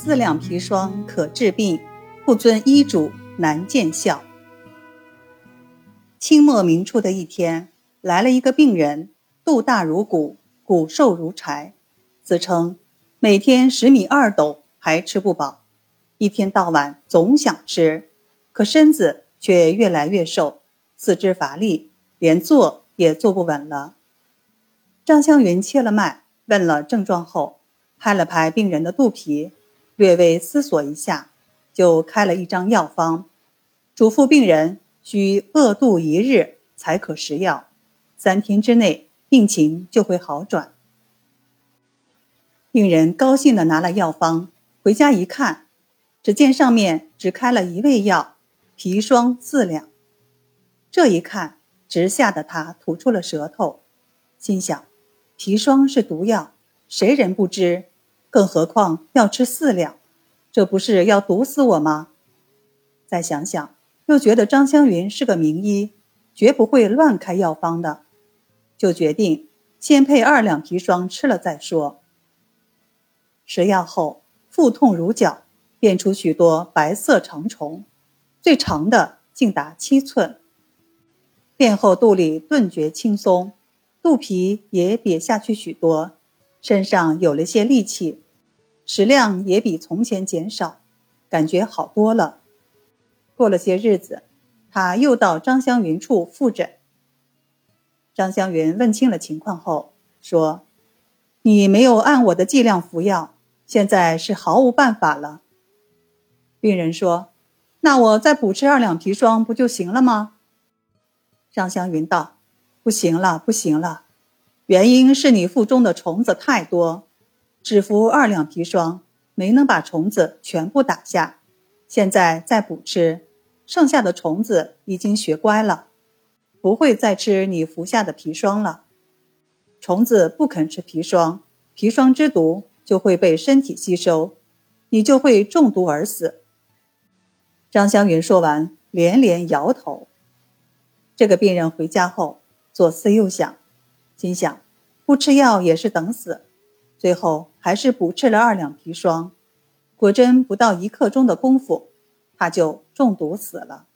四两砒霜可治病，不遵医嘱难见效。清末明初的一天，来了一个病人，肚大如鼓，骨瘦如柴，自称每天十米二斗还吃不饱，一天到晚总想吃，可身子却越来越瘦，四肢乏力，连坐也坐不稳了。张香云切了脉，问了症状后，拍了拍病人的肚皮。略微思索一下，就开了一张药方，嘱咐病人需饿肚一日才可食药，三天之内病情就会好转。病人高兴地拿了药方回家一看，只见上面只开了一味药砒霜四两。这一看，直吓得他吐出了舌头，心想：砒霜是毒药，谁人不知？更何况要吃四两，这不是要毒死我吗？再想想，又觉得张香云是个名医，绝不会乱开药方的，就决定先配二两砒霜吃了再说。食药后，腹痛如绞，变出许多白色长虫，最长的竟达七寸。便后肚里顿觉轻松，肚皮也瘪下去许多。身上有了些力气，食量也比从前减少，感觉好多了。过了些日子，他又到张香云处复诊。张香云问清了情况后说：“你没有按我的剂量服药，现在是毫无办法了。”病人说：“那我再补吃二两砒霜不就行了吗？”张香云道：“不行了，不行了。”原因是你腹中的虫子太多，只服二两砒霜没能把虫子全部打下，现在再补吃，剩下的虫子已经学乖了，不会再吃你服下的砒霜了。虫子不肯吃砒霜，砒霜之毒就会被身体吸收，你就会中毒而死。张香云说完，连连摇头。这个病人回家后左思右想。心想，不吃药也是等死，最后还是补吃了二两砒霜。果真不到一刻钟的功夫，他就中毒死了。